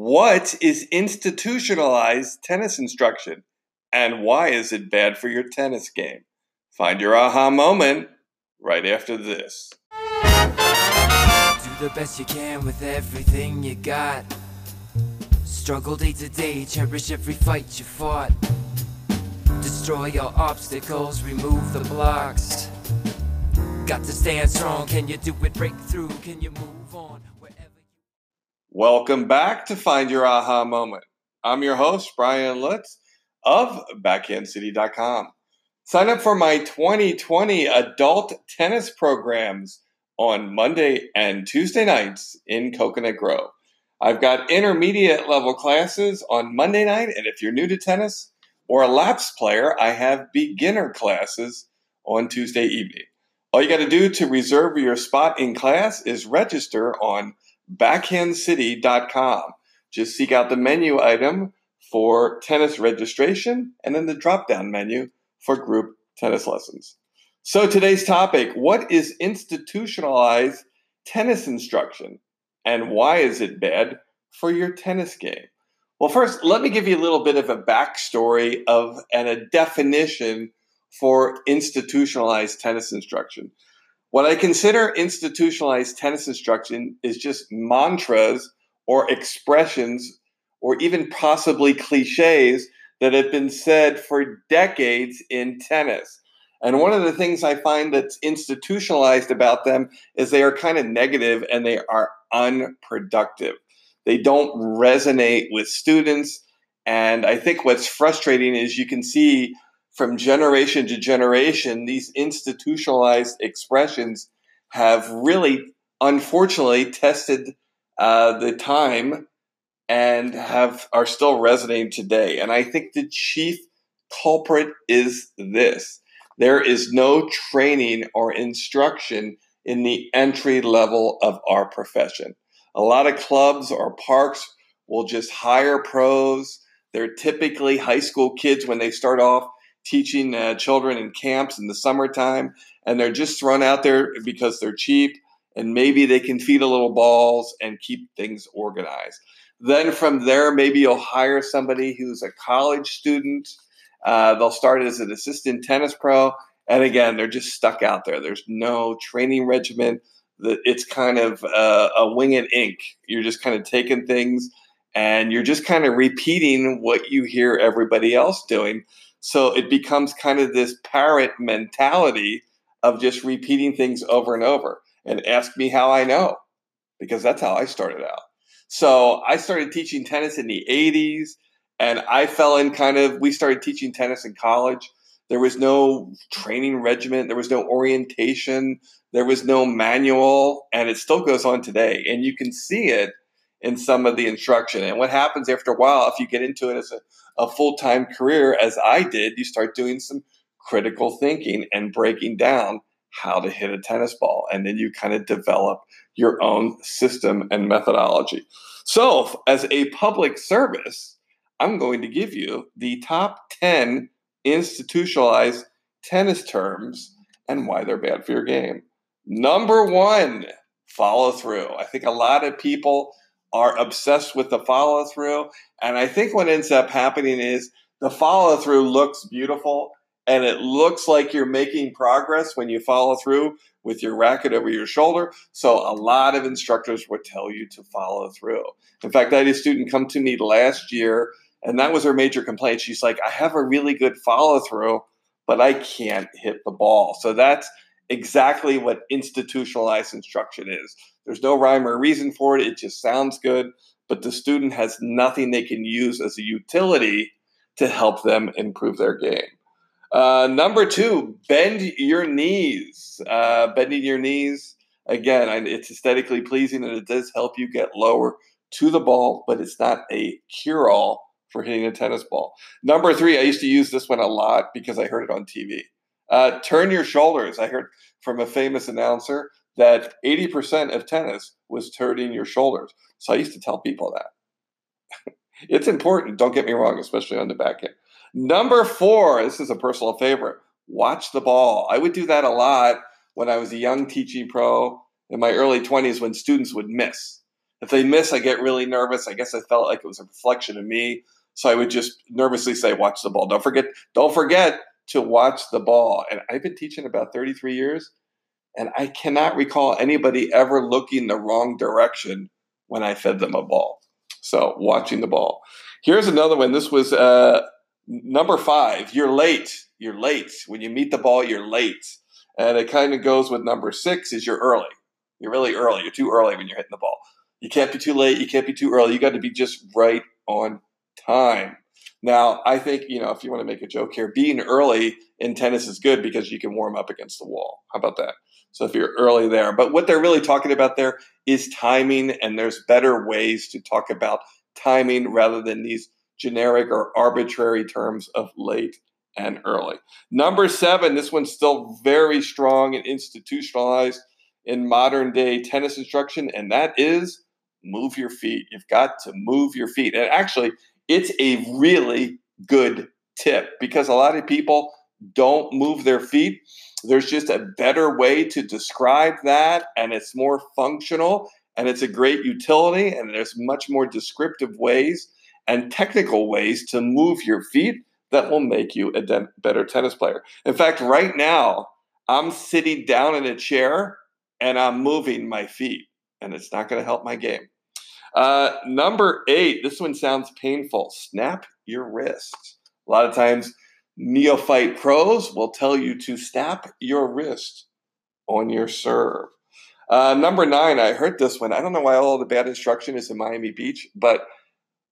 What is institutionalized tennis instruction and why is it bad for your tennis game? Find your aha moment right after this. Do the best you can with everything you got. Struggle day to day, cherish every fight you fought. Destroy your obstacles, remove the blocks. Got to stand strong. Can you do it? Break through. Can you move on? Welcome back to Find Your Aha Moment. I'm your host, Brian Lutz of BackhandCity.com. Sign up for my 2020 adult tennis programs on Monday and Tuesday nights in Coconut Grove. I've got intermediate level classes on Monday night, and if you're new to tennis or a lapsed player, I have beginner classes on Tuesday evening. All you got to do to reserve your spot in class is register on backhandcity.com. Just seek out the menu item for tennis registration and then the drop down menu for group tennis lessons. So, today's topic what is institutionalized tennis instruction and why is it bad for your tennis game? Well, first, let me give you a little bit of a backstory of and a definition for institutionalized tennis instruction. What I consider institutionalized tennis instruction is just mantras or expressions or even possibly cliches that have been said for decades in tennis. And one of the things I find that's institutionalized about them is they are kind of negative and they are unproductive. They don't resonate with students. And I think what's frustrating is you can see from generation to generation, these institutionalized expressions have really, unfortunately, tested uh, the time and have are still resonating today. And I think the chief culprit is this: there is no training or instruction in the entry level of our profession. A lot of clubs or parks will just hire pros. They're typically high school kids when they start off teaching uh, children in camps in the summertime, and they're just thrown out there because they're cheap and maybe they can feed a little balls and keep things organized. Then from there, maybe you'll hire somebody who's a college student. Uh, they'll start as an assistant tennis pro, and again, they're just stuck out there. There's no training regimen. It's kind of uh, a wing and ink. You're just kind of taking things and you're just kind of repeating what you hear everybody else doing. So it becomes kind of this parrot mentality of just repeating things over and over. And ask me how I know, because that's how I started out. So I started teaching tennis in the 80s, and I fell in kind of, we started teaching tennis in college. There was no training regimen, there was no orientation, there was no manual, and it still goes on today. And you can see it in some of the instruction. And what happens after a while, if you get into it as a, a full time career, as I did, you start doing some critical thinking and breaking down how to hit a tennis ball. And then you kind of develop your own system and methodology. So, as a public service, I'm going to give you the top 10 institutionalized tennis terms and why they're bad for your game. Number one, follow through. I think a lot of people are obsessed with the follow through. And I think what ends up happening is the follow through looks beautiful and it looks like you're making progress when you follow through with your racket over your shoulder. So a lot of instructors would tell you to follow through. In fact, I had a student come to me last year and that was her major complaint. She's like, I have a really good follow through, but I can't hit the ball. So that's exactly what institutionalized instruction is. There's no rhyme or reason for it. It just sounds good, but the student has nothing they can use as a utility to help them improve their game. Uh, number two, bend your knees. Uh, bending your knees, again, it's aesthetically pleasing and it does help you get lower to the ball, but it's not a cure all for hitting a tennis ball. Number three, I used to use this one a lot because I heard it on TV. Uh, turn your shoulders. I heard from a famous announcer that 80% of tennis was turning your shoulders. So I used to tell people that. it's important, don't get me wrong, especially on the back end. Number four, this is a personal favorite watch the ball. I would do that a lot when I was a young teaching pro in my early 20s when students would miss. If they miss, I get really nervous. I guess I felt like it was a reflection of me. So I would just nervously say, watch the ball. Don't forget, don't forget to watch the ball. And I've been teaching about 33 years, and I cannot recall anybody ever looking the wrong direction when I fed them a ball. So watching the ball. Here's another one. This was uh, number five. You're late. You're late. When you meet the ball, you're late. And it kind of goes with number six is you're early. You're really early. You're too early when you're hitting the ball. You can't be too late. You can't be too early. You got to be just right on time. Now, I think, you know, if you want to make a joke here, being early in tennis is good because you can warm up against the wall. How about that? So if you're early there. But what they're really talking about there is timing, and there's better ways to talk about timing rather than these generic or arbitrary terms of late and early. Number seven, this one's still very strong and institutionalized in modern day tennis instruction, and that is move your feet. You've got to move your feet. And actually, it's a really good tip because a lot of people don't move their feet. There's just a better way to describe that, and it's more functional and it's a great utility. And there's much more descriptive ways and technical ways to move your feet that will make you a de- better tennis player. In fact, right now, I'm sitting down in a chair and I'm moving my feet, and it's not going to help my game. Uh, number eight, this one sounds painful. Snap your wrist. A lot of times, neophyte pros will tell you to snap your wrist on your serve. Uh, number nine, I heard this one. I don't know why all the bad instruction is in Miami Beach, but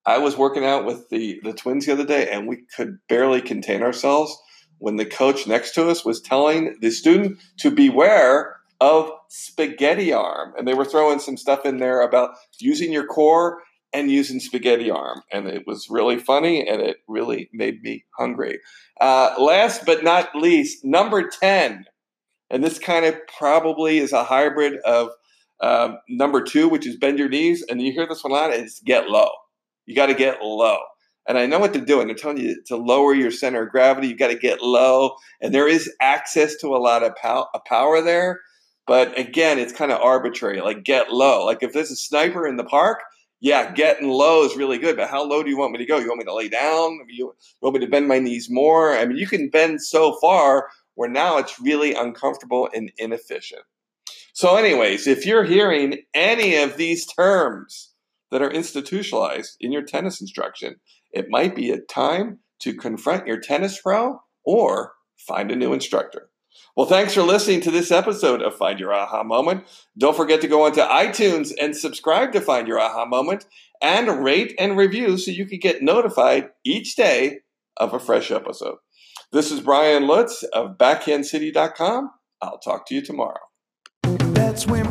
I was working out with the, the twins the other day and we could barely contain ourselves when the coach next to us was telling the student to beware of spaghetti arm. And they were throwing some stuff in there about using your core and using spaghetti arm. And it was really funny and it really made me hungry. Uh, last but not least, number 10. And this kind of probably is a hybrid of um, number two, which is bend your knees. And you hear this one a lot, it's get low. You got to get low. And I know what they're doing. They're telling you to lower your center of gravity. You got to get low. And there is access to a lot of pow- power there. But again, it's kind of arbitrary. Like get low. Like if there's a sniper in the park, yeah, getting low is really good. But how low do you want me to go? You want me to lay down? You want me to bend my knees more? I mean, you can bend so far where now it's really uncomfortable and inefficient. So, anyways, if you're hearing any of these terms that are institutionalized in your tennis instruction, it might be a time to confront your tennis pro or find a new instructor. Well, thanks for listening to this episode of Find Your Aha Moment. Don't forget to go onto iTunes and subscribe to Find Your Aha Moment and rate and review so you can get notified each day of a fresh episode. This is Brian Lutz of BackhandCity.com. I'll talk to you tomorrow. That's when